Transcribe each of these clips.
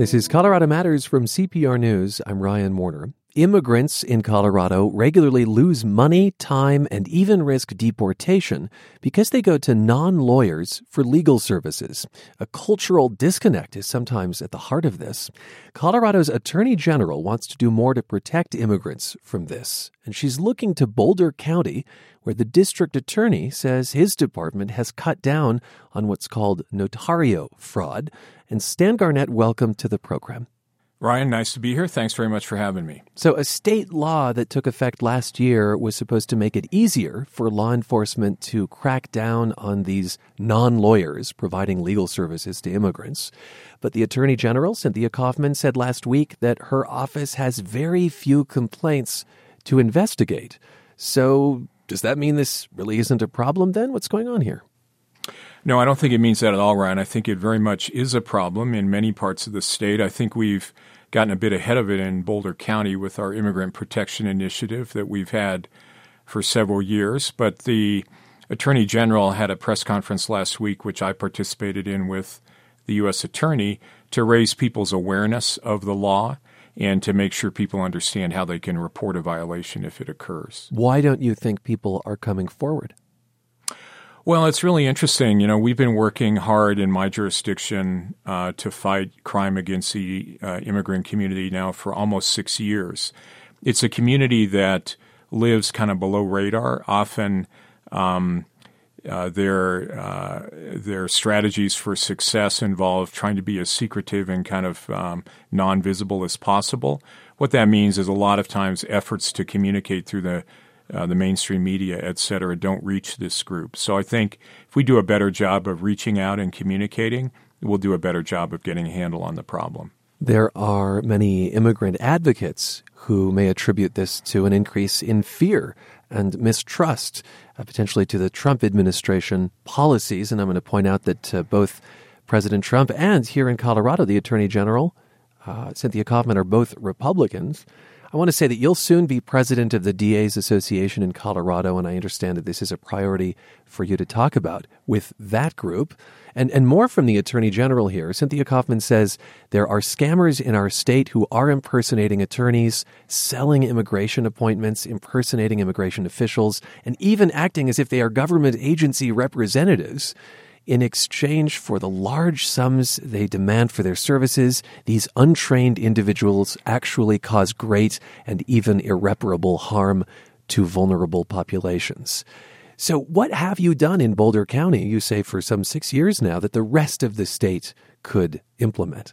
This is Colorado Matters from CPR News. I'm Ryan Warner. Immigrants in Colorado regularly lose money, time, and even risk deportation because they go to non lawyers for legal services. A cultural disconnect is sometimes at the heart of this. Colorado's Attorney General wants to do more to protect immigrants from this, and she's looking to Boulder County, where the district attorney says his department has cut down on what's called notario fraud. And Stan Garnett, welcome to the program. Ryan, nice to be here. Thanks very much for having me. So, a state law that took effect last year was supposed to make it easier for law enforcement to crack down on these non lawyers providing legal services to immigrants. But the Attorney General, Cynthia Coffman, said last week that her office has very few complaints to investigate. So, does that mean this really isn't a problem then? What's going on here? No, I don't think it means that at all, Ryan. I think it very much is a problem in many parts of the state. I think we've gotten a bit ahead of it in Boulder County with our immigrant protection initiative that we've had for several years. But the Attorney General had a press conference last week, which I participated in with the U.S. Attorney, to raise people's awareness of the law and to make sure people understand how they can report a violation if it occurs. Why don't you think people are coming forward? Well, it's really interesting. You know, we've been working hard in my jurisdiction uh, to fight crime against the uh, immigrant community now for almost six years. It's a community that lives kind of below radar. Often, um, uh, their uh, their strategies for success involve trying to be as secretive and kind of um, non-visible as possible. What that means is a lot of times efforts to communicate through the uh, the mainstream media, et cetera, don't reach this group. So I think if we do a better job of reaching out and communicating, we'll do a better job of getting a handle on the problem. There are many immigrant advocates who may attribute this to an increase in fear and mistrust, uh, potentially to the Trump administration policies. And I'm going to point out that uh, both President Trump and here in Colorado, the Attorney General, uh, Cynthia Coffman, are both Republicans. I want to say that you'll soon be president of the DA's Association in Colorado, and I understand that this is a priority for you to talk about with that group. And, and more from the Attorney General here. Cynthia Coffman says there are scammers in our state who are impersonating attorneys, selling immigration appointments, impersonating immigration officials, and even acting as if they are government agency representatives. In exchange for the large sums they demand for their services, these untrained individuals actually cause great and even irreparable harm to vulnerable populations. So, what have you done in Boulder County, you say, for some six years now, that the rest of the state could implement?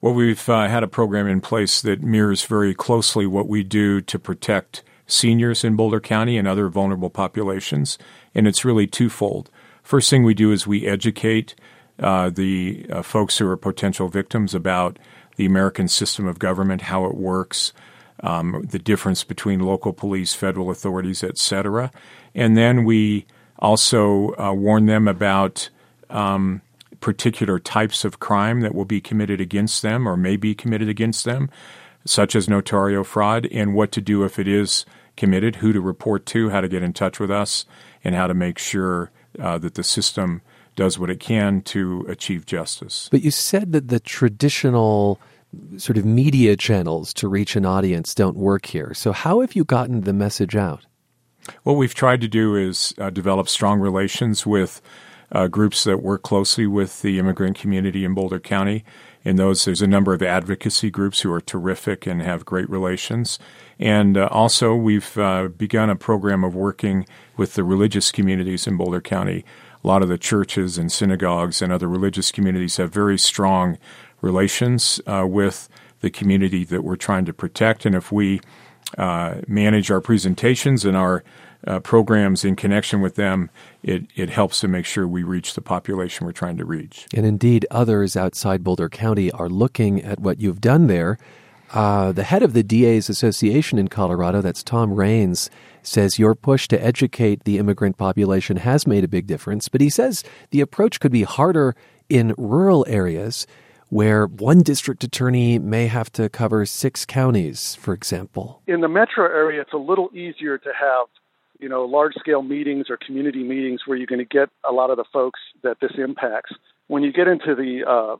Well, we've uh, had a program in place that mirrors very closely what we do to protect seniors in Boulder County and other vulnerable populations, and it's really twofold. First thing we do is we educate uh, the uh, folks who are potential victims about the American system of government, how it works, um, the difference between local police, federal authorities, etc. And then we also uh, warn them about um, particular types of crime that will be committed against them or may be committed against them, such as notario fraud, and what to do if it is committed, who to report to, how to get in touch with us, and how to make sure uh, that the system does what it can to achieve justice. But you said that the traditional sort of media channels to reach an audience don't work here. So, how have you gotten the message out? What we've tried to do is uh, develop strong relations with uh, groups that work closely with the immigrant community in Boulder County. In those, there's a number of advocacy groups who are terrific and have great relations. And uh, also, we've uh, begun a program of working with the religious communities in Boulder County. A lot of the churches and synagogues and other religious communities have very strong relations uh, with the community that we're trying to protect. And if we uh, manage our presentations and our uh, programs in connection with them, it, it helps to make sure we reach the population we're trying to reach. And indeed, others outside Boulder County are looking at what you've done there uh, the head of the DA's Association in Colorado, that's Tom Raynes, says your push to educate the immigrant population has made a big difference, but he says the approach could be harder in rural areas where one district attorney may have to cover six counties, for example. In the metro area, it's a little easier to have you know large scale meetings or community meetings where you're going to get a lot of the folks that this impacts when you get into the uh,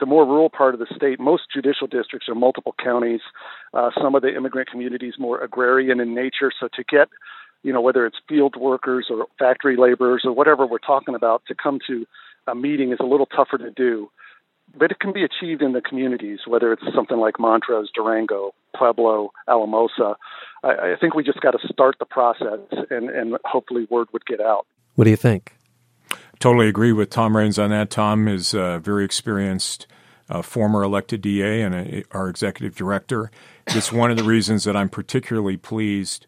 the more rural part of the state, most judicial districts are multiple counties. Uh, some of the immigrant communities more agrarian in nature, so to get you know whether it's field workers or factory laborers or whatever we're talking about to come to a meeting is a little tougher to do but it can be achieved in the communities, whether it's something like Montrose, Durango, Pueblo, Alamosa. I, I think we just got to start the process, and, and hopefully word would get out. What do you think? Totally agree with Tom Raynes on that. Tom is a very experienced uh, former elected DA and a, our executive director. It's one of the reasons that I'm particularly pleased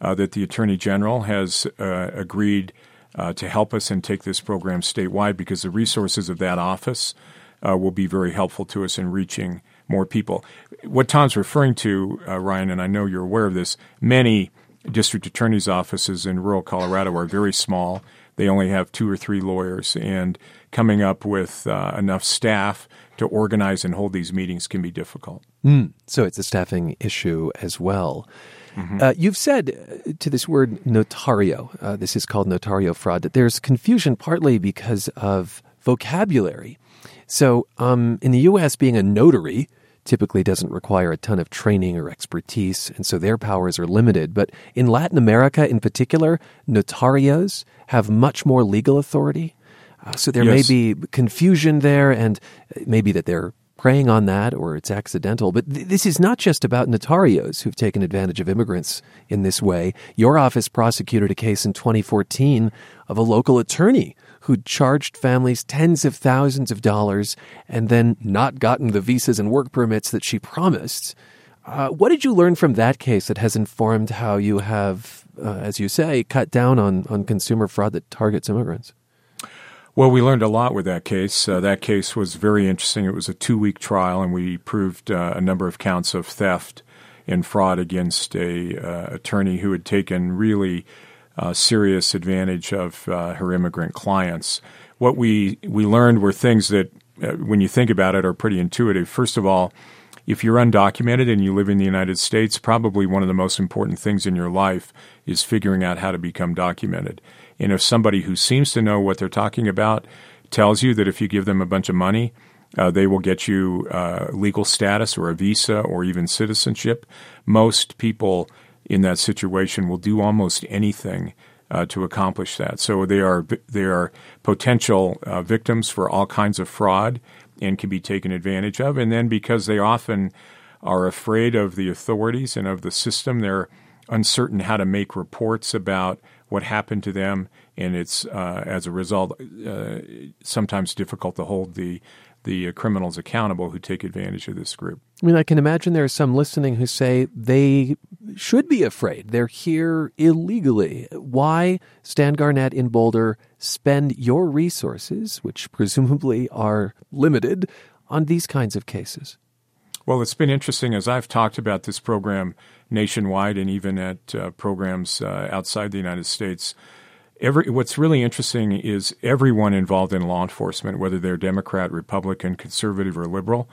uh, that the Attorney General has uh, agreed uh, to help us and take this program statewide because the resources of that office – uh, will be very helpful to us in reaching more people. What Tom's referring to, uh, Ryan, and I know you're aware of this, many district attorney's offices in rural Colorado are very small. They only have two or three lawyers, and coming up with uh, enough staff to organize and hold these meetings can be difficult. Mm, so it's a staffing issue as well. Mm-hmm. Uh, you've said uh, to this word notario, uh, this is called notario fraud, that there's confusion partly because of vocabulary. So, um, in the U.S., being a notary typically doesn't require a ton of training or expertise, and so their powers are limited. But in Latin America, in particular, notarios have much more legal authority. Uh, so there yes. may be confusion there, and maybe that they're preying on that or it's accidental. But th- this is not just about notarios who've taken advantage of immigrants in this way. Your office prosecuted a case in 2014 of a local attorney who'd charged families tens of thousands of dollars and then not gotten the visas and work permits that she promised. Uh, what did you learn from that case that has informed how you have, uh, as you say, cut down on, on consumer fraud that targets immigrants? Well, we learned a lot with that case. Uh, that case was very interesting. It was a two week trial, and we proved uh, a number of counts of theft and fraud against a uh, attorney who had taken really uh, serious advantage of uh, her immigrant clients. What we we learned were things that, uh, when you think about it, are pretty intuitive. First of all, if you're undocumented and you live in the United States, probably one of the most important things in your life is figuring out how to become documented. And if somebody who seems to know what they're talking about tells you that if you give them a bunch of money, uh, they will get you uh, legal status or a visa or even citizenship. Most people in that situation will do almost anything uh, to accomplish that. So they are they are potential uh, victims for all kinds of fraud and can be taken advantage of. And then because they often are afraid of the authorities and of the system, they're uncertain how to make reports about what happened to them, and it's uh, as a result uh, sometimes difficult to hold the the criminals accountable who take advantage of this group. I mean, I can imagine there are some listening who say they should be afraid. They're here illegally. Why, Stan Garnett in Boulder, spend your resources, which presumably are limited, on these kinds of cases? Well, it's been interesting as I've talked about this program nationwide and even at uh, programs uh, outside the United States every what's really interesting is everyone involved in law enforcement, whether they're Democrat, Republican, conservative, or liberal,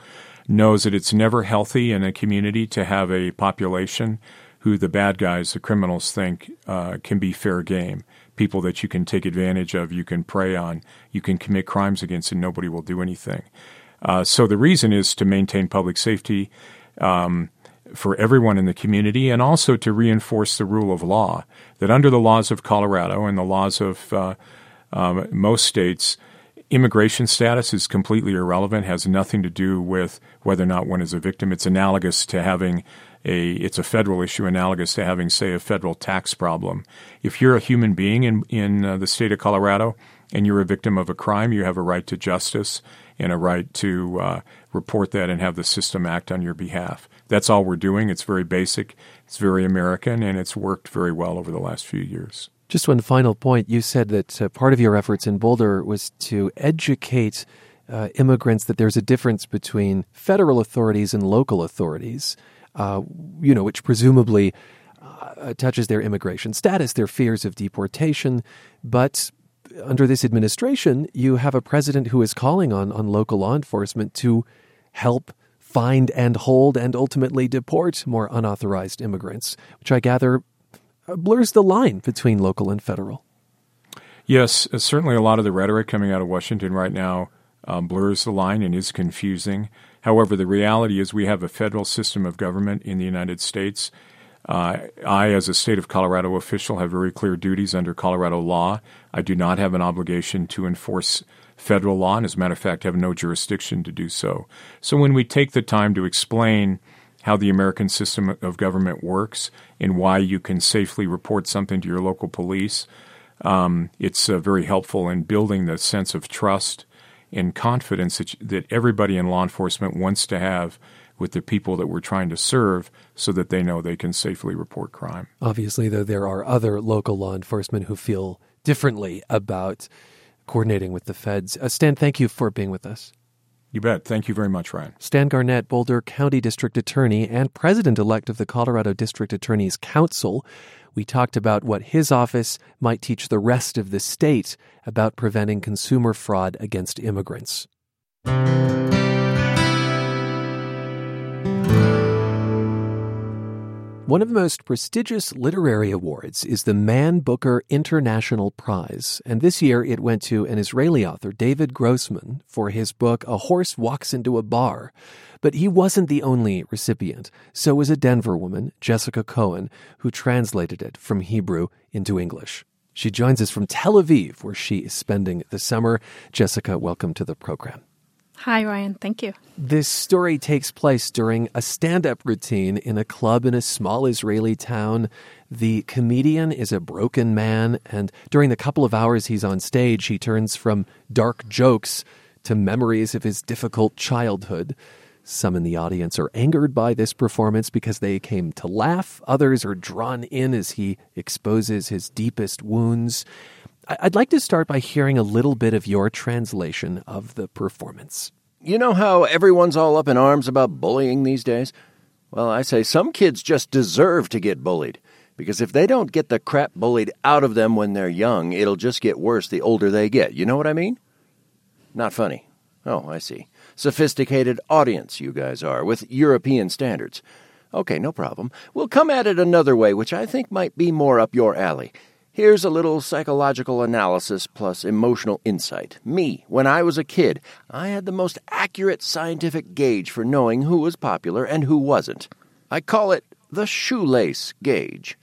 knows that it's never healthy in a community to have a population who the bad guys, the criminals, think uh, can be fair game. People that you can take advantage of, you can prey on, you can commit crimes against, and nobody will do anything. Uh, so the reason is to maintain public safety. Um, for everyone in the community and also to reinforce the rule of law that under the laws of Colorado and the laws of uh, um, most states, immigration status is completely irrelevant, has nothing to do with whether or not one is a victim. It's analogous to having a it's a federal issue analogous to having say a federal tax problem. If you're a human being in in uh, the state of Colorado and you're a victim of a crime, you have a right to justice and a right to uh, report that and have the system act on your behalf. That's all we're doing. It's very basic, it's very American, and it's worked very well over the last few years. Just one final point. You said that uh, part of your efforts in Boulder was to educate uh, immigrants that there's a difference between federal authorities and local authorities, uh, you know, which presumably uh, touches their immigration status, their fears of deportation. But under this administration, you have a president who is calling on, on local law enforcement to help find and hold and ultimately deport more unauthorized immigrants, which I gather uh, blurs the line between local and federal. Yes, uh, certainly a lot of the rhetoric coming out of Washington right now uh, blurs the line and is confusing. However, the reality is we have a federal system of government in the United States. Uh, I, as a state of Colorado official, have very clear duties under Colorado law. I do not have an obligation to enforce federal law, and as a matter of fact, have no jurisdiction to do so. So when we take the time to explain how the American system of government works and why you can safely report something to your local police, um, it's uh, very helpful in building the sense of trust and confidence that, that everybody in law enforcement wants to have with the people that we're trying to serve so that they know they can safely report crime. Obviously, though, there are other local law enforcement who feel differently about coordinating with the feds. Uh, Stan, thank you for being with us. You bet. Thank you very much, Ryan. Stan Garnett, Boulder County District Attorney and President elect of the Colorado District Attorney's Council. We talked about what his office might teach the rest of the state about preventing consumer fraud against immigrants. One of the most prestigious literary awards is the Man Booker International Prize, and this year it went to an Israeli author, David Grossman, for his book A Horse Walks into a Bar. But he wasn't the only recipient. So was a Denver woman, Jessica Cohen, who translated it from Hebrew into English. She joins us from Tel Aviv, where she is spending the summer. Jessica, welcome to the program. Hi, Ryan. Thank you. This story takes place during a stand up routine in a club in a small Israeli town. The comedian is a broken man, and during the couple of hours he's on stage, he turns from dark jokes to memories of his difficult childhood. Some in the audience are angered by this performance because they came to laugh. Others are drawn in as he exposes his deepest wounds. I'd like to start by hearing a little bit of your translation of the performance. You know how everyone's all up in arms about bullying these days? Well, I say some kids just deserve to get bullied. Because if they don't get the crap bullied out of them when they're young, it'll just get worse the older they get. You know what I mean? Not funny. Oh, I see. Sophisticated audience, you guys are, with European standards. Okay, no problem. We'll come at it another way, which I think might be more up your alley. Here's a little psychological analysis plus emotional insight. Me, when I was a kid, I had the most accurate scientific gauge for knowing who was popular and who wasn't. I call it the shoelace gauge.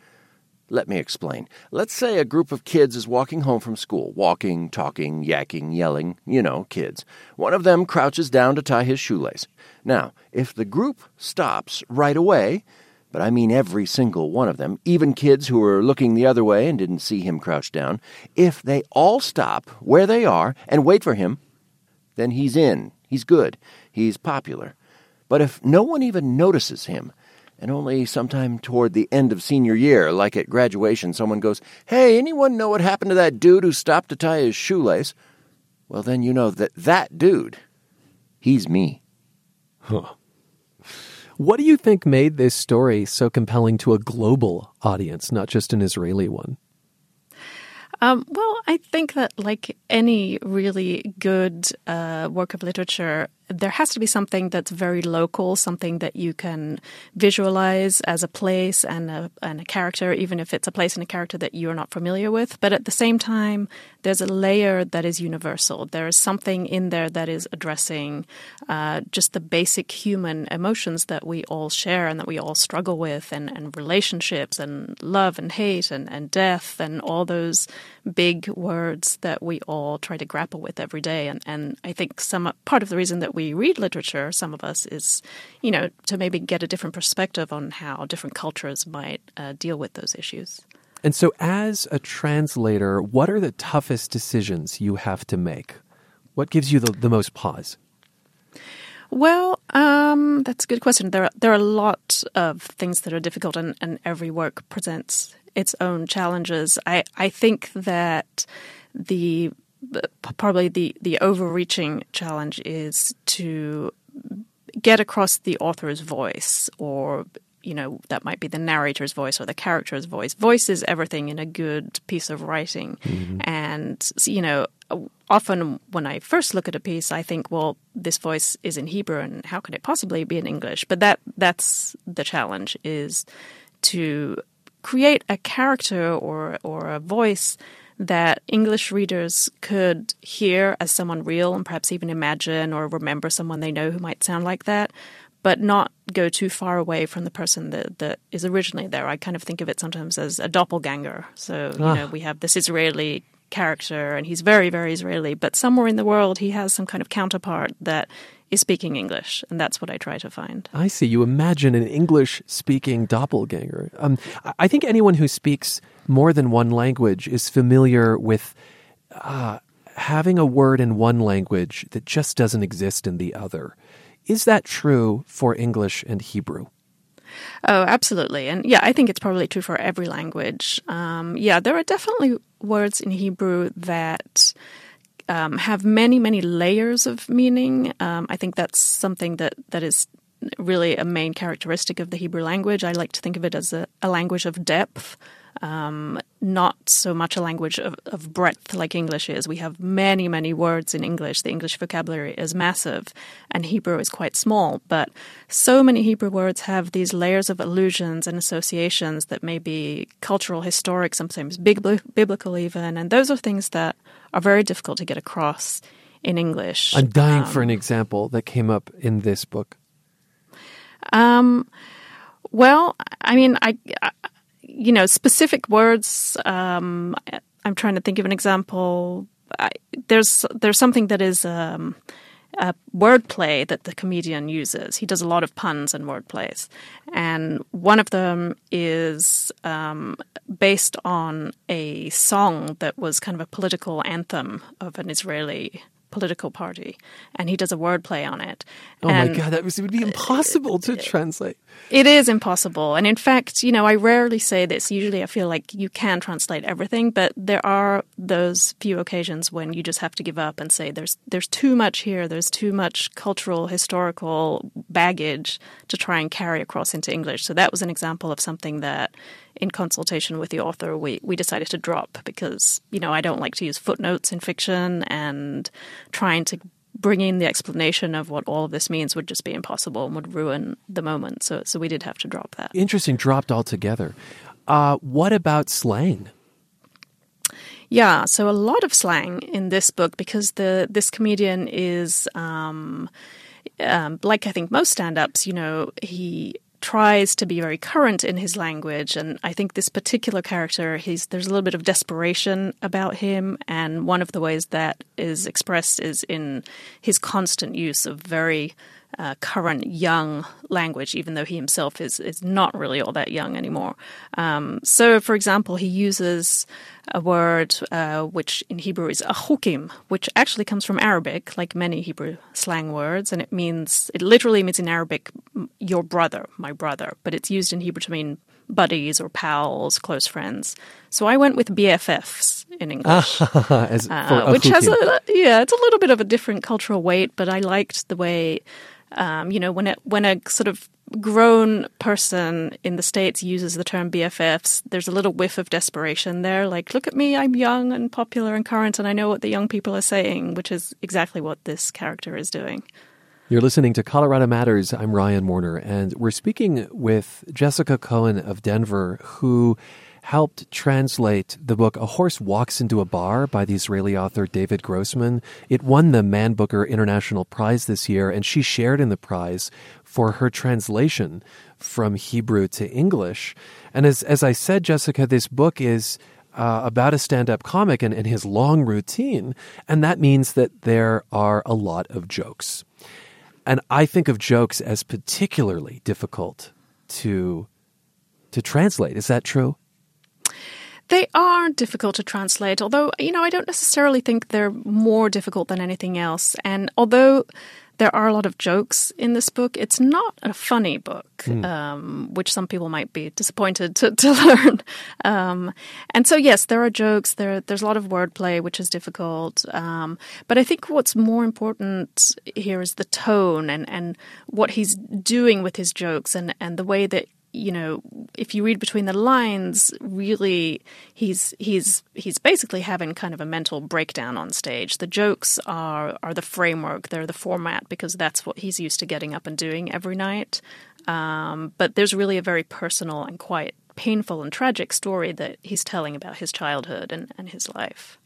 Let me explain. Let's say a group of kids is walking home from school, walking, talking, yakking, yelling, you know, kids. One of them crouches down to tie his shoelace. Now, if the group stops right away, but I mean every single one of them, even kids who were looking the other way and didn't see him crouch down, if they all stop where they are and wait for him, then he's in, he's good, he's popular. But if no one even notices him, and only sometime toward the end of senior year, like at graduation, someone goes, Hey, anyone know what happened to that dude who stopped to tie his shoelace? Well, then you know that that dude, he's me. Huh. What do you think made this story so compelling to a global audience, not just an Israeli one? Um, well, I think that, like any really good uh, work of literature, there has to be something that's very local, something that you can visualize as a place and a, and a character, even if it's a place and a character that you're not familiar with. But at the same time, there's a layer that is universal. There is something in there that is addressing uh, just the basic human emotions that we all share and that we all struggle with, and, and relationships and love and hate and, and death and all those big words that we all try to grapple with every day. And, and I think some part of the reason that we read literature, some of us, is you know to maybe get a different perspective on how different cultures might uh, deal with those issues. And so, as a translator, what are the toughest decisions you have to make? What gives you the, the most pause? Well, um, that's a good question. There are, there are a lot of things that are difficult, and, and every work presents its own challenges. I, I think that the probably the, the overreaching challenge is to get across the author's voice or you know that might be the narrator's voice or the character's voice voice is everything in a good piece of writing mm-hmm. and you know often when i first look at a piece i think well this voice is in hebrew and how could it possibly be in english but that that's the challenge is to create a character or or a voice that English readers could hear as someone real and perhaps even imagine or remember someone they know who might sound like that, but not go too far away from the person that, that is originally there. I kind of think of it sometimes as a doppelganger. So, you ah. know, we have this Israeli character and he's very, very Israeli, but somewhere in the world he has some kind of counterpart that is speaking English, and that's what I try to find. I see. You imagine an English speaking doppelganger. Um, I think anyone who speaks more than one language is familiar with uh, having a word in one language that just doesn't exist in the other. Is that true for English and Hebrew? Oh, absolutely. And yeah, I think it's probably true for every language. Um, yeah, there are definitely words in Hebrew that um, have many, many layers of meaning. Um, I think that's something that, that is really a main characteristic of the Hebrew language. I like to think of it as a, a language of depth, um, not so much a language of, of, breadth like English is. We have many, many words in English. The English vocabulary is massive, and Hebrew is quite small. But so many Hebrew words have these layers of allusions and associations that may be cultural, historic, sometimes big, biblical, even. And those are things that are very difficult to get across in English. I'm dying um, for an example that came up in this book. Um, well, I mean, I, I you know, specific words. Um, I'm trying to think of an example. I, there's there's something that is um, a wordplay that the comedian uses. He does a lot of puns and wordplays, and one of them is um, based on a song that was kind of a political anthem of an Israeli political party, and he does a wordplay on it. Oh and my god, that was, it would be uh, impossible to translate. It is impossible, and in fact, you know, I rarely say this. Usually, I feel like you can translate everything, but there are those few occasions when you just have to give up and say there's there's too much here. There's too much cultural, historical baggage to try and carry across into English. So that was an example of something that in consultation with the author, we, we decided to drop because, you know, I don't like to use footnotes in fiction and trying to bring in the explanation of what all of this means would just be impossible and would ruin the moment. So, so we did have to drop that. Interesting, dropped altogether. Uh, what about slang? Yeah, so a lot of slang in this book because the this comedian is um, um, like I think most stand-ups. You know, he tries to be very current in his language, and I think this particular character, he's there's a little bit of desperation about him, and one of the ways that is expressed is in his constant use of very uh, current young language, even though he himself is is not really all that young anymore. Um, so, for example, he uses a word uh, which in Hebrew is achukim, which actually comes from Arabic, like many Hebrew slang words, and it means it literally means in Arabic your brother, my brother, but it's used in Hebrew to mean buddies or pals, close friends. So I went with BFFs in English, uh, which has a yeah, it's a little bit of a different cultural weight, but I liked the way um, you know, when it when a sort of grown person in the states uses the term BFFs, there's a little whiff of desperation there. Like, look at me, I'm young and popular and current, and I know what the young people are saying, which is exactly what this character is doing. You're listening to Colorado Matters. I'm Ryan Warner, and we're speaking with Jessica Cohen of Denver, who helped translate the book A Horse Walks into a Bar by the Israeli author David Grossman. It won the Man Booker International Prize this year, and she shared in the prize for her translation from Hebrew to English. And as, as I said, Jessica, this book is uh, about a stand up comic and, and his long routine, and that means that there are a lot of jokes. And I think of jokes as particularly difficult to to translate. Is that true? They are difficult to translate, although, you know, I don't necessarily think they're more difficult than anything else. And although there are a lot of jokes in this book, it's not a funny book, mm. um, which some people might be disappointed to, to learn. Um, and so, yes, there are jokes, there, there's a lot of wordplay, which is difficult. Um, but I think what's more important here is the tone and, and what he's doing with his jokes and, and the way that you know, if you read between the lines, really he's he's he's basically having kind of a mental breakdown on stage. The jokes are are the framework, they're the format because that's what he's used to getting up and doing every night. Um, but there's really a very personal and quite painful and tragic story that he's telling about his childhood and, and his life.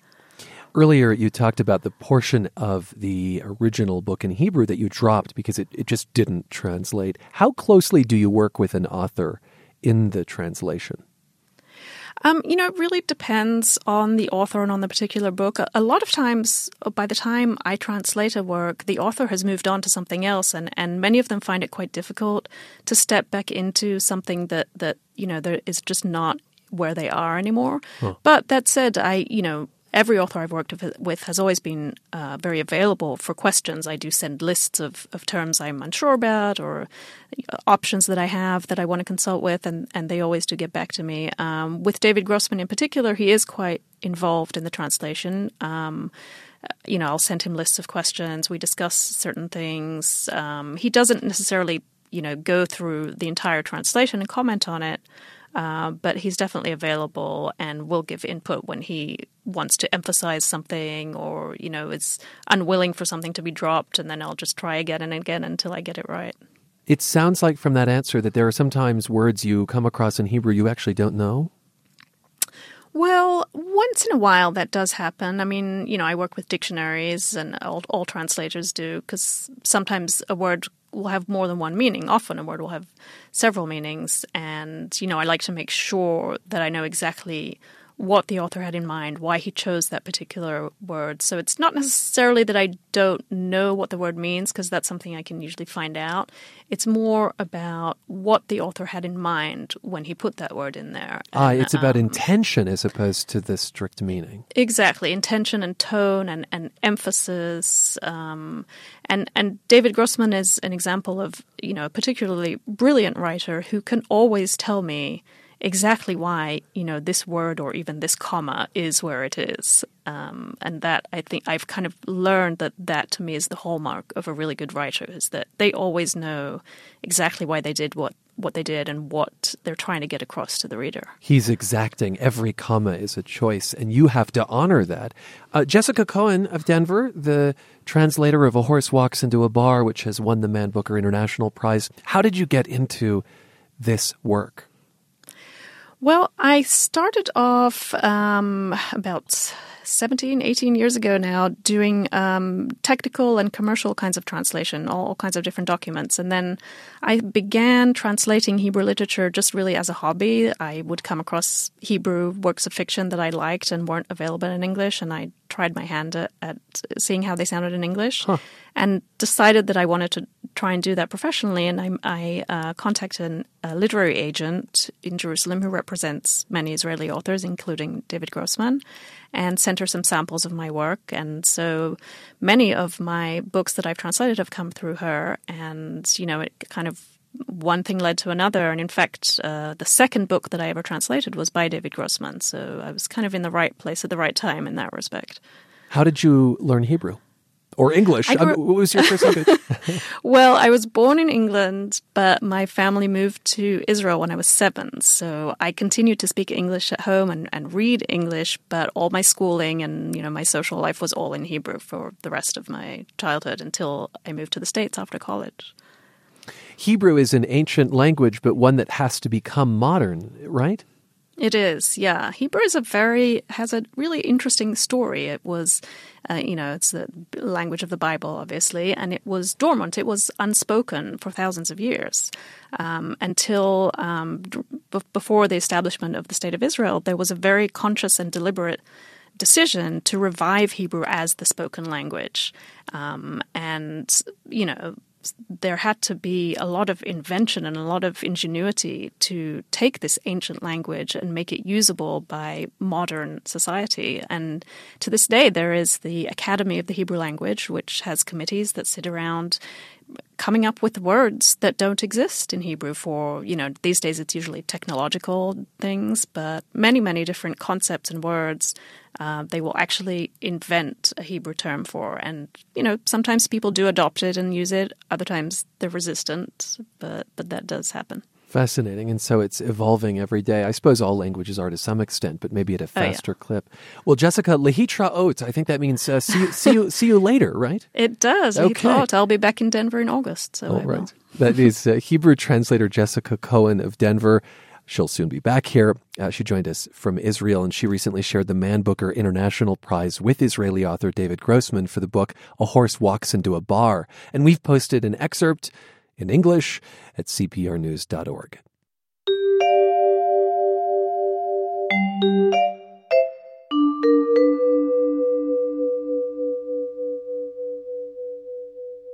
Earlier, you talked about the portion of the original book in Hebrew that you dropped because it, it just didn't translate. How closely do you work with an author in the translation? Um, you know, it really depends on the author and on the particular book. A, lot of times, by the time I translate a work, the author has moved on to something else, and, and many of them find it quite difficult to step back into something that, that you know, that is just not where they are anymore. Huh. But that said, I, you know, every author I've worked with has always been uh, very available for questions. I do send lists of, of terms I'm unsure about or uh, options that I have that I want to consult with, and, and they always do get back to me. Um, with David Grossman in particular, he is quite involved in the translation. Um, uh, you know, I'll send him lists of questions. We discuss certain things. Um, he doesn't necessarily, you know, go through the entire translation and comment on it. Uh, but he's definitely available and will give input when he wants to emphasize something or, you know, is unwilling for something to be dropped, and then I'll just try again and again until I get it right. It sounds like from that answer that there are sometimes words you come across in Hebrew you actually don't know. Well, once in a while that does happen. I mean, you know, I work with dictionaries and all, all translators do because sometimes a word will have more than one meaning. Often a word will have several meanings. And, you know, I like to make sure that I know exactly what the author had in mind, why he chose that particular word. So it's not necessarily that I don't know what the word means, because that's something I can usually find out. It's more about what the author had in mind when he put that word in there. Ah, it's about um, intention as opposed to the strict meaning. Exactly, intention and tone and, and emphasis. Um, and and David Grossman is an example of you know a particularly brilliant writer who can always tell me exactly why you know this word or even this comma is where it is um, and that i think i've kind of learned that that to me is the hallmark of a really good writer is that they always know exactly why they did what what they did and what they're trying to get across to the reader. He's exacting. Every comma is a choice, and you have to honor that. Uh, Jessica Cohen of Denver, the translator of A Horse Walks into a Bar, which has won the Man Booker International Prize. How did you get into this work? Well, I started off um, about 17, 18 years ago now doing um, technical and commercial kinds of translation, all, all, kinds of different documents. And then I began translating Hebrew literature just really as a hobby. I would come across Hebrew works of fiction that I liked and weren't available in English, and I tried my hand at, at seeing how they sounded in English. Huh and decided that I wanted to try and do that professionally. And I, I uh, contacted a literary agent in Jerusalem who represents many Israeli authors, including David Grossman, and sent her some samples of my work. And so many of my books that I've translated have come through her. And, you know, it kind of one thing led to another. And in fact, uh, the second book that I ever translated was by David Grossman. So I was kind of in the right place at the right time in that respect. How did you learn Hebrew? Or English? Grew- I mean, what was your first language? well, I was born in England, but my family moved to Israel when I was seven. So I continued to speak English at home and, and read English, but all my schooling and you know my social life was all in Hebrew for the rest of my childhood until I moved to the States after college. Hebrew is an ancient language, but one that has to become modern, right? It is, yeah. Hebrew is a very has a really interesting story. It was, uh, you know, it's the language of the Bible, obviously, and it was dormant. It was unspoken for thousands of years um, until um, before the establishment of the state of Israel. There was a very conscious and deliberate decision to revive Hebrew as the spoken language, um, and you know there had to be a lot of invention and a lot of ingenuity to take this ancient language and make it usable by modern society. And to this day, there is the Academy of the Hebrew Language, which has committees that sit around coming up with words that don't exist in Hebrew for, you know, these days it's usually technological things, but many, many different concepts and words uh, they will actually invent a Hebrew term for. And, you know, sometimes people do adopt it and use it, other times they're resistant, but, but that does happen. Fascinating. And so it's evolving every day. I suppose all languages are to some extent, but maybe at a faster oh, yeah. clip. Well, Jessica, Lehitraot, I think that means uh, see, you, see, you, see you later, right? It does. Okay. I'll be back in Denver in August. So all right. That is uh, Hebrew translator Jessica Cohen of Denver. She'll soon be back here. Uh, she joined us from Israel, and she recently shared the Man Booker International Prize with Israeli author David Grossman for the book A Horse Walks into a Bar. And we've posted an excerpt in English at cprnews.org.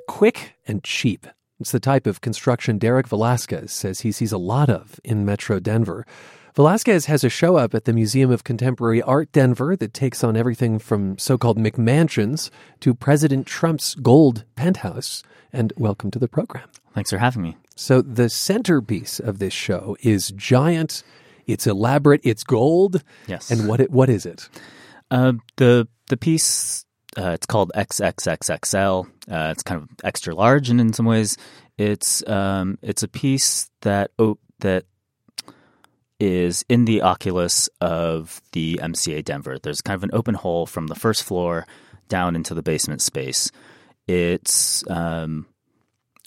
Quick and cheap. It's the type of construction Derrick Velasquez says he sees a lot of in Metro Denver. Velasquez has a show up at the Museum of Contemporary Art Denver that takes on everything from so called McMansions to President Trump's gold penthouse. And welcome to the program. Thanks for having me. So, the centerpiece of this show is giant, it's elaborate, it's gold. Yes. And what, it, what is it? Uh, the, the piece uh, it's called XXXXL. Uh, it's kind of extra large, and in some ways, it's um, it's a piece that oh, that is in the oculus of the MCA Denver. There's kind of an open hole from the first floor down into the basement space. It's um,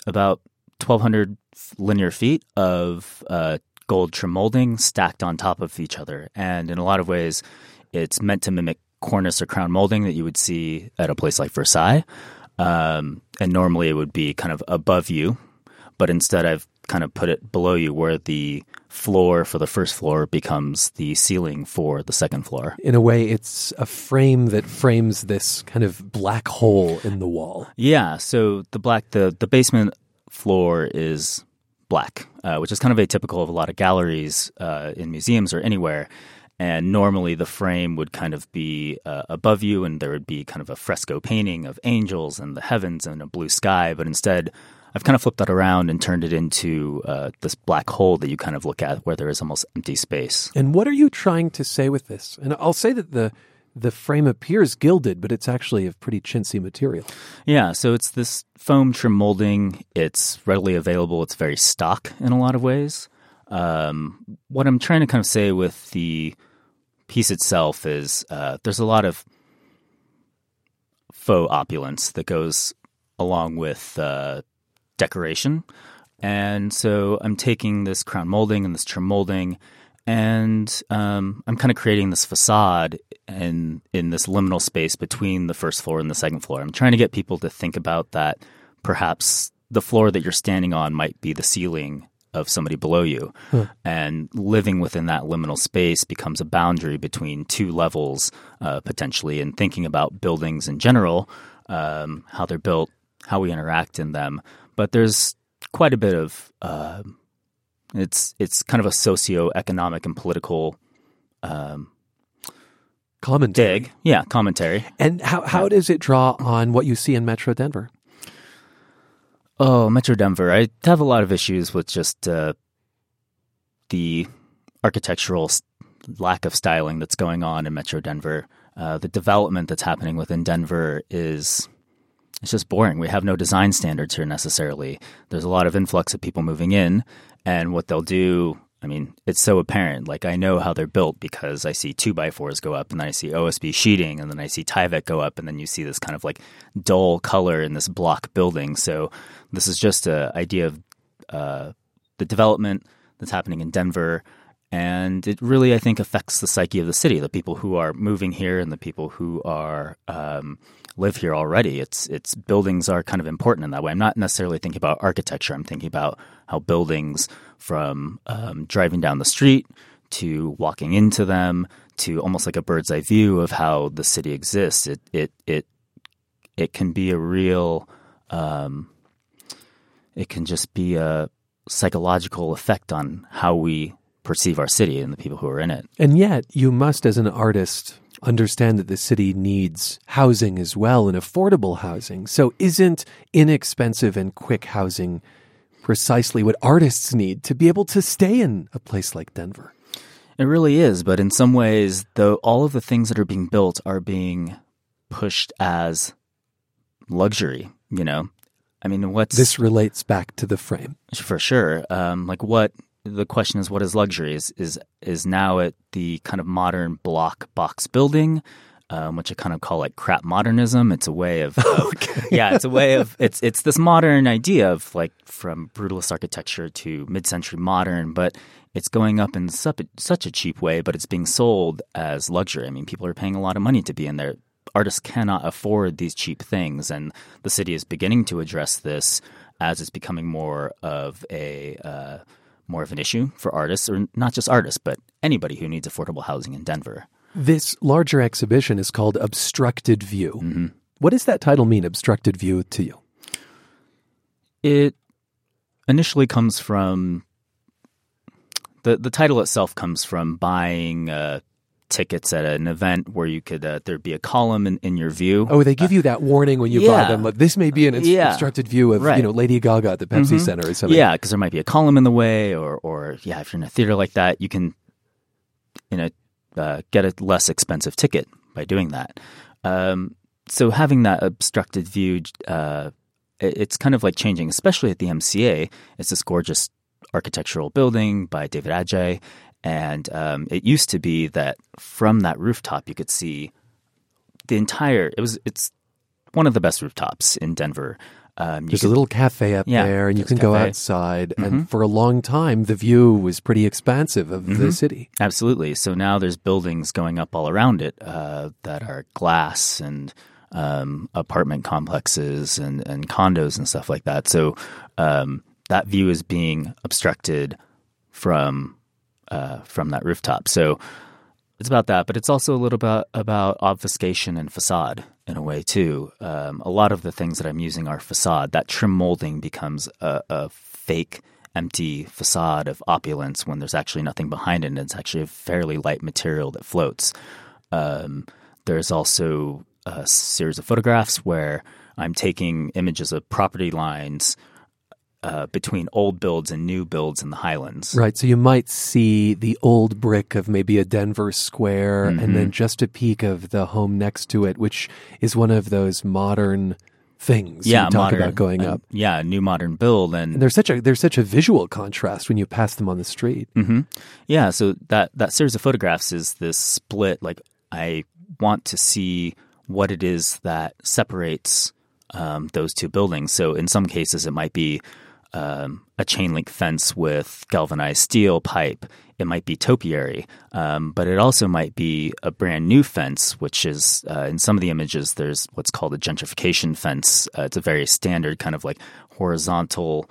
about 1,200 linear feet of uh, gold trim molding stacked on top of each other, and in a lot of ways, it's meant to mimic cornice or crown molding that you would see at a place like Versailles. Um, and normally it would be kind of above you, but instead I've kind of put it below you where the floor for the first floor becomes the ceiling for the second floor. In a way, it's a frame that frames this kind of black hole in the wall. Yeah. So the black, the, the basement floor is black, uh, which is kind of atypical of a lot of galleries uh, in museums or anywhere and normally the frame would kind of be uh, above you and there would be kind of a fresco painting of angels and the heavens and a blue sky but instead i've kind of flipped that around and turned it into uh, this black hole that you kind of look at where there is almost empty space and what are you trying to say with this and i'll say that the the frame appears gilded, but it's actually of pretty chintzy material. Yeah, so it's this foam trim molding. It's readily available. It's very stock in a lot of ways. Um, what I'm trying to kind of say with the piece itself is uh, there's a lot of faux opulence that goes along with uh, decoration. And so I'm taking this crown molding and this trim molding, and um, I'm kind of creating this facade in in this liminal space between the first floor and the second floor. I'm trying to get people to think about that. Perhaps the floor that you're standing on might be the ceiling of somebody below you. Huh. And living within that liminal space becomes a boundary between two levels, uh, potentially, and thinking about buildings in general, um, how they're built, how we interact in them. But there's quite a bit of uh, it's it's kind of a socio-economic and political um, commentary. Dig. Yeah, commentary. And how how does it draw on what you see in Metro Denver? Oh, Metro Denver. I have a lot of issues with just uh, the architectural lack of styling that's going on in Metro Denver. Uh, the development that's happening within Denver is it's just boring. We have no design standards here necessarily. There's a lot of influx of people moving in, and what they'll do I mean, it's so apparent. Like I know how they're built because I see two by fours go up, and then I see OSB sheeting, and then I see Tyvek go up, and then you see this kind of like dull color in this block building. So this is just an idea of uh, the development that's happening in Denver, and it really, I think, affects the psyche of the city. The people who are moving here and the people who are um, live here already. It's it's buildings are kind of important in that way. I'm not necessarily thinking about architecture. I'm thinking about how buildings, from um, driving down the street to walking into them to almost like a bird's eye view of how the city exists. It it it it can be a real. Um, it can just be a psychological effect on how we perceive our city and the people who are in it. And yet, you must, as an artist, understand that the city needs housing as well and affordable housing. So, isn't inexpensive and quick housing precisely what artists need to be able to stay in a place like Denver? It really is, but in some ways, though, all of the things that are being built are being pushed as luxury. You know, I mean, what's this relates back to the frame for sure. Um, like what the question is what is luxury is is is now at the kind of modern block box building um, which I kind of call like crap modernism. It's a way of, okay. yeah, it's a way of it's it's this modern idea of like from brutalist architecture to mid-century modern, but it's going up in such a cheap way, but it's being sold as luxury. I mean, people are paying a lot of money to be in there. Artists cannot afford these cheap things, and the city is beginning to address this as it's becoming more of a uh, more of an issue for artists, or not just artists, but anybody who needs affordable housing in Denver. This larger exhibition is called Obstructed View. Mm-hmm. What does that title mean, Obstructed View, to you? It initially comes from the the title itself comes from buying uh, tickets at an event where you could uh, there'd be a column in, in your view. Oh, they give you that warning when you yeah. buy them. Like, this may be an Yeah. obstructed view of Right. you know Lady Gaga at the Pepsi Mhm. Center or something. Yeah, because there might be a column in the way, or or yeah, if you're in a theater like that, you can, you know, uh, get a less expensive ticket by doing that. Um, so having that obstructed view, uh, it- it's kind of like changing, especially at the MCA. It's this gorgeous architectural building by David Adjaye, and um, it used to be that from that rooftop you could see the entire. It was it's one of the best rooftops in Denver. Um, There's could- a little cafe up Yeah, there, and you can go outside. Mhm. And for a long time, the view was pretty expansive of the Mhm. city. Absolutely. So now there's buildings going up all around it uh, that are glass and um, apartment complexes and, and condos and stuff like that. So um, that view is being obstructed from uh, from that rooftop. So it's about that, but it's also a little bit about obfuscation and facade in a way too. Um, a lot of the things that I'm using are facade. That trim molding becomes a, a fake, empty facade of opulence when there's actually nothing behind it. And it's actually a fairly light material that floats. Um, there's also a series of photographs where I'm taking images of property lines uh, between old builds and new builds in the Highlands. Right. So you might see the old brick of maybe a Denver square and Mm-hmm. then just a peek of the home next to it, which is one of those modern things Yeah, you talk modern, about going uh, up. Yeah, new modern build, and And there's such a there's such a visual contrast when you pass them on the street. hmm Yeah, so that that series of photographs is this split. Like, I want to see what it is that separates um, those two buildings. So, in some cases, it might be um, a chain link fence with galvanized steel pipe. It might be topiary, um, but it also might be a brand new fence, which is uh, in some of the images. There's what's called a gentrification fence. Uh, it's a very standard kind of like horizontal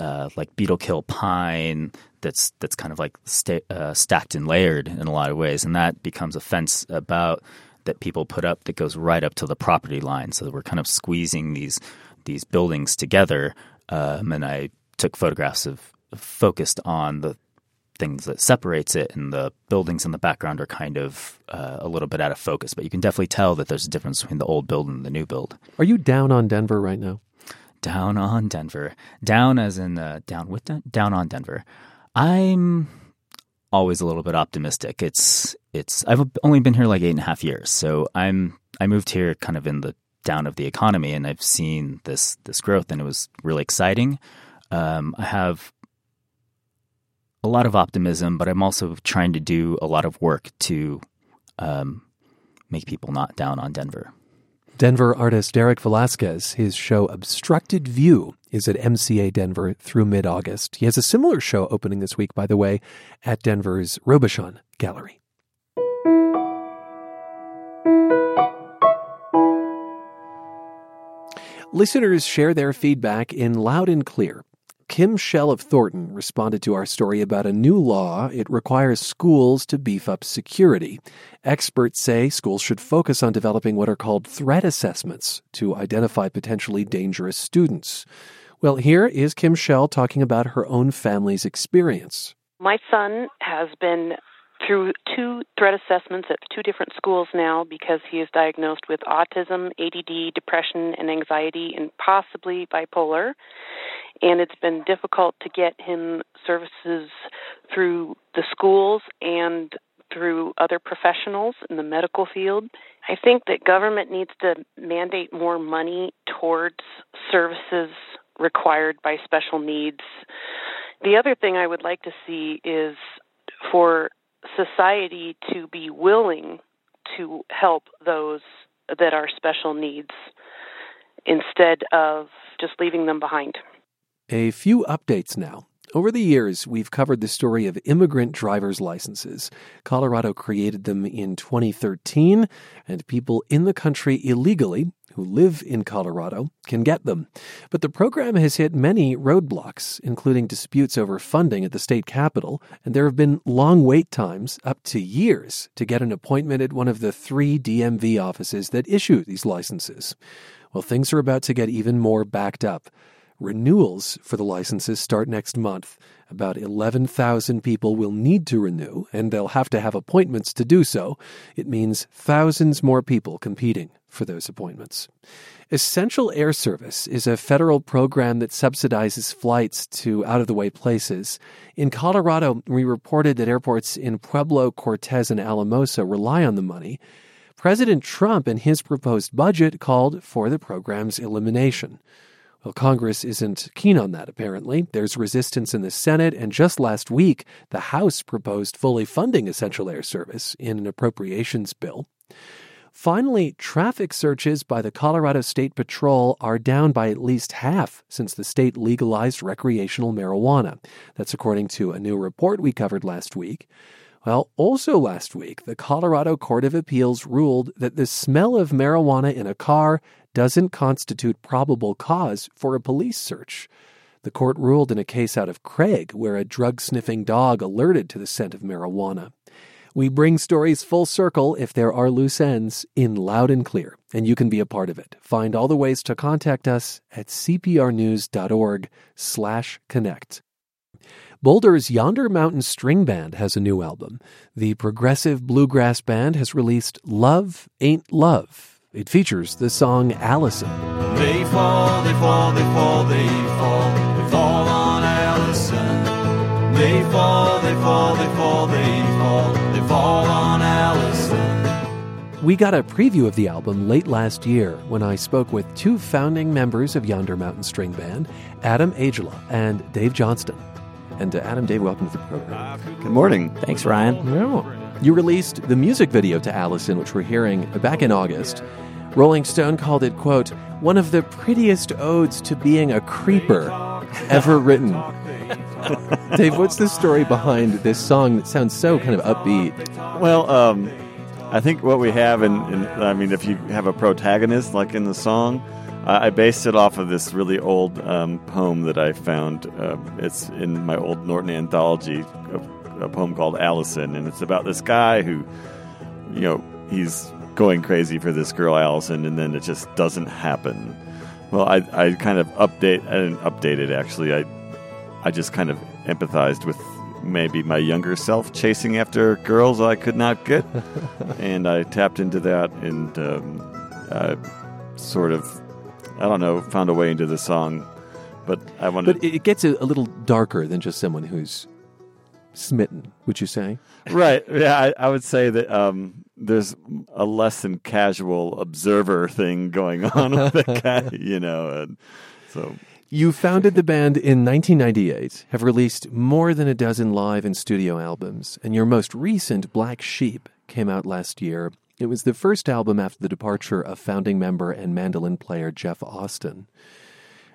uh, like beetle kill pine that's that's kind of like sta- uh, stacked and layered in a lot of ways, and that becomes a fence about that people put up that goes right up to the property line. So we're kind of squeezing these these buildings together. Um, and I took photographs of focused on the things that separates it, and the buildings in the background are kind of uh, a little bit out of focus. But you can definitely tell that there's a difference between the old build and the new build. Are you down on Denver right now? Down on Denver. Down as in uh, down with Den- down on Denver. I'm always a little bit optimistic. It's it's I've only been here like eight and a half years, so I'm I moved here kind of in the down of the economy, and I've seen this this growth, and it was really exciting. Um, I have a lot of optimism, but I'm also trying to do a lot of work to um, make people not down on Denver. Denver artist Derrick Velasquez, his show Obstructed View is at MCA Denver through mid August. He has a similar show opening this week, by the way, at Denver's Robischon Gallery. Listeners share their feedback in loud and clear. Kim Shell of Thornton responded to our story about a new law. It requires schools to beef up security. Experts say schools should focus on developing what are called threat assessments to identify potentially dangerous students. Well, here is Kim Shell talking about her own family's experience. My son has been through two threat assessments at two different schools now because he is diagnosed with autism, ADD, depression, and anxiety, and possibly bipolar. And it's been difficult to get him services through the schools and through other professionals in the medical field. I think that government needs to mandate more money towards services required by special needs. The other thing I would like to see is for society to be willing to help those that are special needs instead of just leaving them behind. A few updates now. Over the years, we've covered the story of immigrant driver's licenses. Colorado created them in 2013, and people in the country illegally who live in Colorado can get them. But the program has hit many roadblocks, including disputes over funding at the state capitol, and there have been long wait times, up to years, to get an appointment at one of the three DMV offices that issue these licenses. Well, things are about to get even more backed up. Renewals for the licenses start next month. About 11,000 people will need to renew, and they'll have to have appointments to do so. It means thousands more people competing for those appointments. Essential Air Service is a federal program that subsidizes flights to out of the way places. In Colorado, we reported that airports in Pueblo, Cortez, and Alamosa rely on the money. President Trump, in his proposed budget, called for the program's elimination. Well, Congress isn't keen on that, apparently. There's resistance in the Senate, and just last week, the House proposed fully funding Essential Air Service in an appropriations bill. Finally, traffic searches by the Colorado State Patrol are down by at least half since the state legalized recreational marijuana. That's according to a new report we covered last week. Well, also last week, the Colorado Court of Appeals ruled that the smell of marijuana in a car doesn't constitute probable cause for a police search. The court ruled in a case out of Craig where a drug sniffing dog alerted to the scent of marijuana. We bring stories full circle if there are loose ends in loud and clear, and you can be a part of it. Find all the ways to contact us at cprnews.org/connect. Boulder's Yonder Mountain String Band has a new album. The progressive bluegrass band has released Love Ain't Love. It features the song Allison. They fall, they fall, they fall, they fall, they fall on Allison. They fall, they fall, they fall, they fall, they fall on Allison. We got a preview of the album late last year when I spoke with two founding members of Yonder Mountain String Band, Adam Aijala and Dave Johnston. And uh, Adam, Dave, welcome to the program. Good morning. Thanks, Ryan. Yeah. You released the music video to Allison, which we're hearing back in August. Rolling Stone called it, quote, one of the prettiest odes to being a creeper ever written. Dave, what's the story behind this song that sounds so kind of upbeat? Well, um, I think what we have, in, in, I mean, if you have a protagonist like in the song, I based it off of this really old um, poem that I found. Uh, it's in my old Norton anthology, a, a, poem called Allison, and it's about this guy who, you know, he's going crazy for this girl Allison, and then it just doesn't happen. Well, I, I kind of update. I didn't update it actually. I I just kind of empathized with maybe my younger self chasing after girls I could not get, and I tapped into that and um, uh, sort of I don't know, found a way into the song. But I wanted. But it gets a, a little darker than just someone who's smitten. Would you say? Right. Yeah, I, I would say that um, there's a less than casual observer thing going on with the guy. You know, and so. You founded the band in 1998, have released more than a dozen live and studio albums, and your most recent, Black Sheep, came out last year. It was the first album after the departure of founding member and mandolin player Jeff Austin.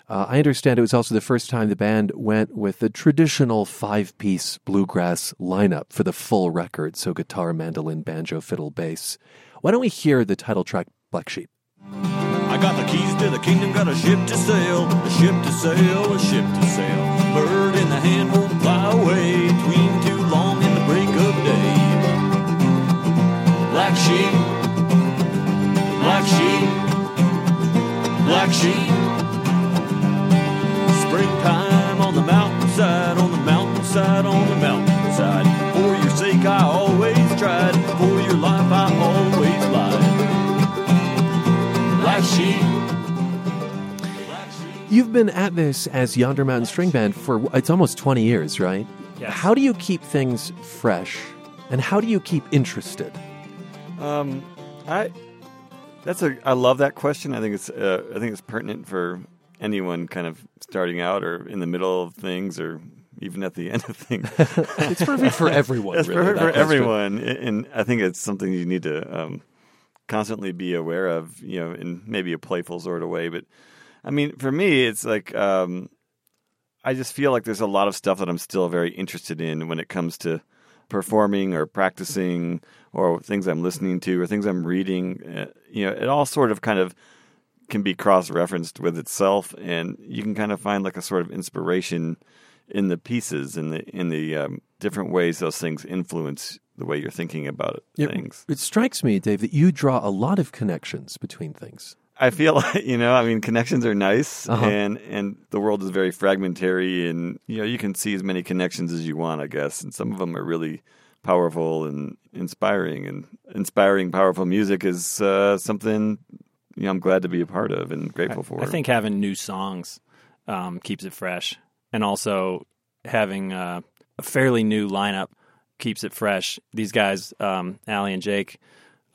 Uh, I understand it was also the first time the band went with the traditional five piece bluegrass lineup for the full record so guitar, mandolin, banjo, fiddle, bass. Why don't we hear the title track, Black Sheep? I got the keys to the kingdom, got a ship to sail, a ship to sail, a ship to sail. Bird in the hand, sheep, black sheep, black sheep. Springtime on the mountainside, on the mountainside, on the mountainside. For your sake I always tried, for your life I always lied. Black sheep. You've been at this as Yonder Mountain String Band for it's almost 20 years, right? Yes. How do you keep things fresh? And how do you keep interested? Um, I that's a I love that question. I think it's uh, I think it's pertinent for anyone kind of starting out or in the middle of things or even at the end of things. it's perfect for everyone. it's really, perfect for everyone, and I think it's something you need to um, constantly be aware of. You know, in maybe a playful sort of way. But I mean, for me, it's like um, I just feel like there's a lot of stuff that I'm still very interested in when it comes to performing or practicing or things I'm listening to or things I'm reading. Uh, you know, it all sort of kind of can be cross referenced with itself, and you can kind of find like a sort of inspiration in the pieces in the in the um, different ways those things influence the way you're thinking about it, things. It strikes me, Dave, that you draw a lot of connections between things. I feel like you know, I mean, connections are nice, Uh-huh. and and the world is very fragmentary, and you know, you can see as many connections as you want, I guess, and some of them are really powerful and inspiring, and inspiring, powerful music is uh, something you know I'm glad to be a part of and grateful for. I think having new songs um, keeps it fresh, and also having uh, a fairly new lineup keeps it fresh. These guys, um, Allie and Jake,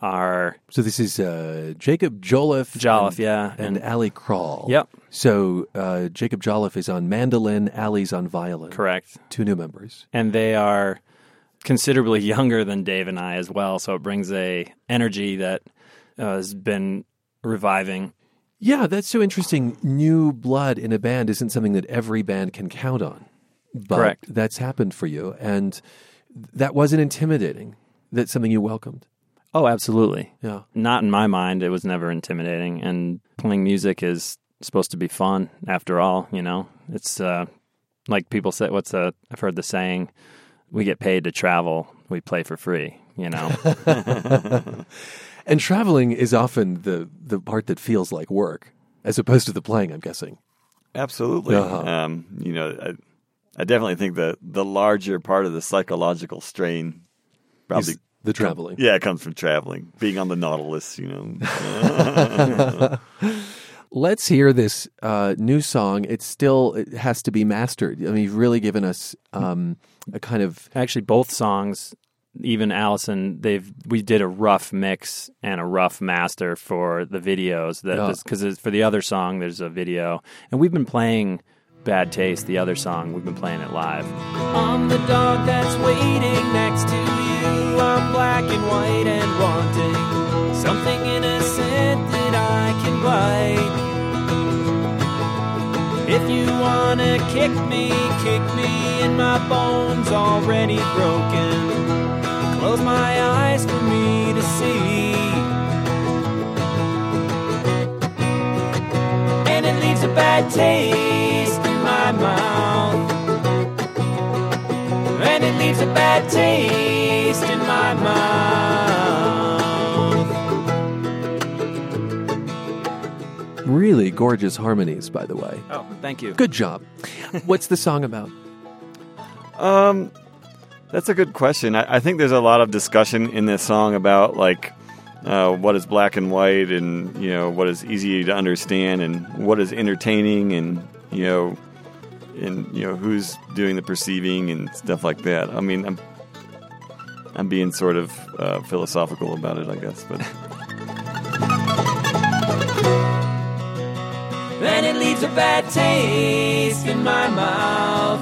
are So this is uh, Jacob Jolliffe. Jolliffe, and, yeah, And, and- Allie Kral. Yep. So uh, Jacob Jolliffe is on mandolin, Allie's on violin. correct, Two new members. and they are considerably younger than Dave and I as well. So it brings a energy that uh, has been reviving. Yeah, that's so interesting. New blood in a band isn't something that every band can count on. But Correct. that's happened for you. And that wasn't intimidating. That's something you welcomed. Oh, absolutely. Yeah. Not in my mind. It was never intimidating. And playing music is supposed to be fun after all, you know? It's uh, like people say, what's the, I've heard the saying, we get paid to travel, we play for free, you know? And traveling is often the, the part that feels like work, as opposed to the playing, I'm guessing. Absolutely. Uh-huh. Um, you know, I, I definitely think that the larger part of the psychological strain probably Is the traveling. yeah, it comes from traveling, being on the Nautilus. You know, Let's hear this uh, new song. It still it has to be mastered. I mean, you've really given us um, a kind of Actually, both songs, even Allison, they've we did a rough mix and a rough master for the videos. Yeah. That because for the other song, there's a video, and we've been playing "Bad Taste," the other song. We've been playing it live. I'm the dog that's waiting next to you. I'm black and white and wanting something innocent that I can bite. If you wanna kick me, kick me, and my bones already broken. Close my eyes for me to see. And it leaves a bad taste in my mouth. And it leaves a bad taste in my mouth. really gorgeous harmonies, by the way. Oh, thank you. Good job. What's the song about? um, that's a good question. I, I think there's a lot of discussion in this song about like uh, what is black and white, and you know what is easy to understand, and what is entertaining, and you know, and you know who's doing the perceiving and stuff like that. I mean, I'm I'm being sort of uh, philosophical about it, I guess, but. And it leaves a bad taste in my mouth.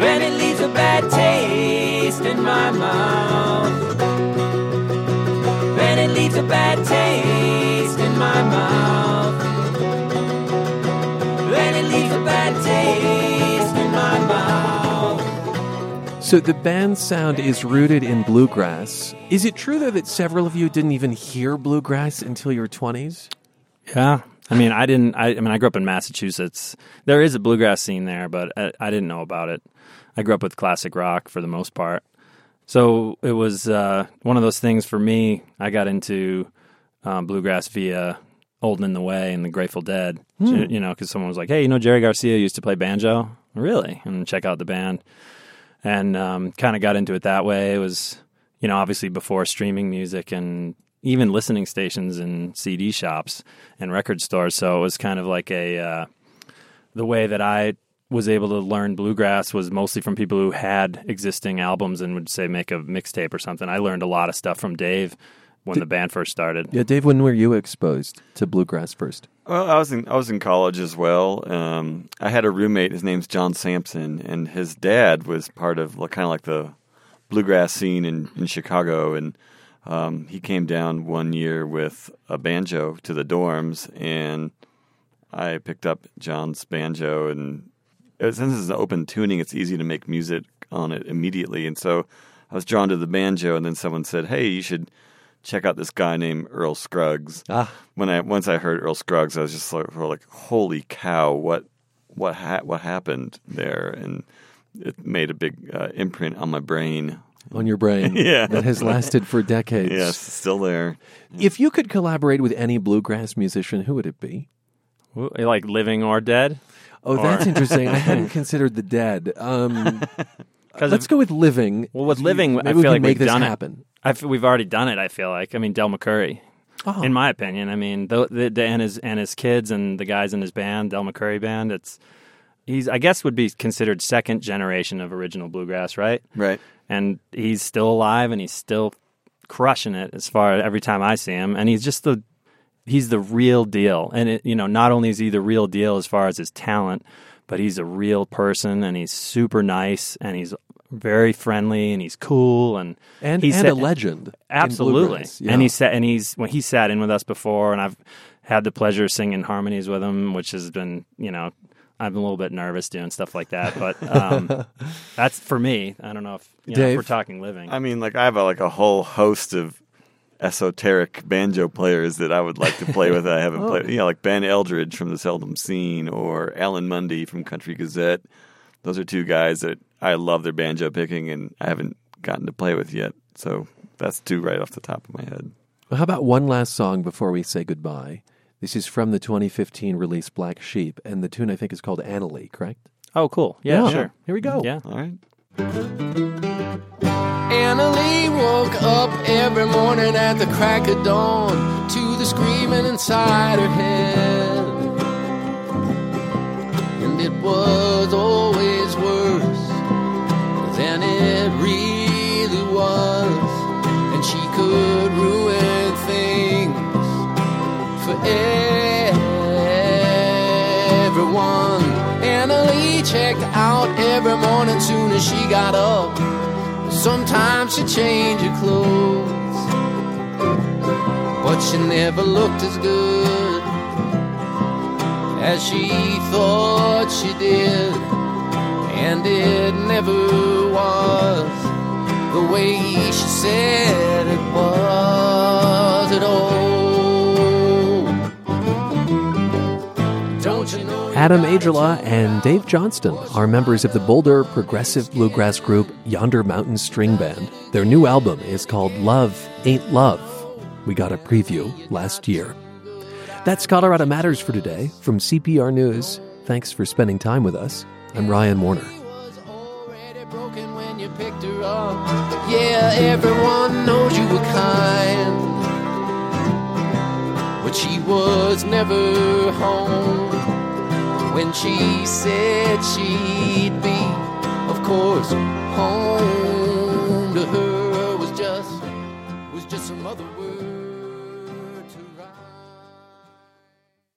And it leaves a bad taste in my mouth. And it leaves a bad taste in my mouth. So the band's sound is rooted in bluegrass. Is it true though that several of you didn't even hear bluegrass until your twenties? Yeah. I mean, I didn't. I, I mean, I grew up in Massachusetts. There is a bluegrass scene there, but I, I didn't know about it. I grew up with classic rock for the most part, so it was uh, one of those things for me. I got into um, bluegrass via "Old in the Way" and the Grateful Dead. You know, because someone was like, "Hey, you know, Jerry Garcia used to play banjo, really?" And check out the band, and um, kind of got into it that way. It was, you know, obviously before streaming music and even listening stations and CD shops and record stores. So it was kind of like a uh, the way that I was able to learn bluegrass was mostly from people who had existing albums and would say make a mixtape or something. I learned a lot of stuff from Dave when the band first started. Yeah, Dave, when were you exposed to bluegrass first? Well, I was in I was in college as well. Um, I had a roommate. His name's John Sampson, and his dad was part of kind of like the bluegrass scene in, in Chicago. And um, he came down one year with a banjo to the dorms, and I picked up John's banjo, and it- since it's an open tuning, it's easy to make music on it immediately. And so I was drawn to the banjo, and then someone said, "Hey, you should check out this guy named Earl Scruggs." Ah. When I once I heard Earl Scruggs, I was just like, like "Holy cow! What what ha- what happened there?" And it made a big uh, imprint on my brain. on your brain Yeah. that has lasted for decades. Yes, still there. If you could collaborate with any bluegrass musician, who would it be? Like living or dead? Oh, that's interesting. I hadn't considered the dead. Um, let's go with living. Well, with living, Maybe I we feel can like make we've this done happen. it. I f- we've already done it. I feel like. I mean, Del McCoury. Oh. In my opinion, I mean, the, the, the, and his and his kids and the guys in his band, Del McCoury band. It's he's I guess would be considered second generation of original bluegrass, right? Right. And he's still alive and he's still crushing it as far as every time I see him. And he's just the he's the real deal. And it, you know, not only is he the real deal as far as his talent, but he's a real person and he's super nice and he's very friendly and he's cool and And, he's and sa- a legend. Absolutely. Yeah. And he sat and he's when he sat in with us before and I've had the pleasure of singing harmonies with him, which has been, you know, I'm a little bit nervous doing stuff like that, but um, that's for me. I don't know if, you know, if we're talking living. I mean, like I have a, like a whole host of esoteric banjo players that I would like to play with. I haven't oh. played. You know, like Ben Eldridge from the Seldom Scene or Alan Munde from Country Gazette. Those are two guys that I love their banjo picking, and I haven't gotten to play with yet. So that's two right off the top of my head. Well, how about one last song before we say goodbye? This is from the 2015 release Black Sheep, and the tune I think is called Annalie, correct? oh, cool. Yeah, Yeah. sure. Here we go. Yeah. All right. Annalie woke up every morning at the crack of dawn to the screaming inside her head. And it was always worse than it really was. And she could ruin things for everyone. Annalie checked out every morning soon as she got up. Sometimes she changed her clothes, but she never looked as good as she thought she did, and it never was the way she said it was at all. Adam Aijala and Dave Johnston are members of the Boulder progressive bluegrass group Yonder Mountain String Band. Their new album is called Love Ain't Love. We got a preview last year. That's Colorado Matters for today from CPR News. Thanks for spending time with us. I'm Ryan Warner. Yeah, everyone knows you were kind. But she was never home when she said she'd be, of course, home to her was just was just some other.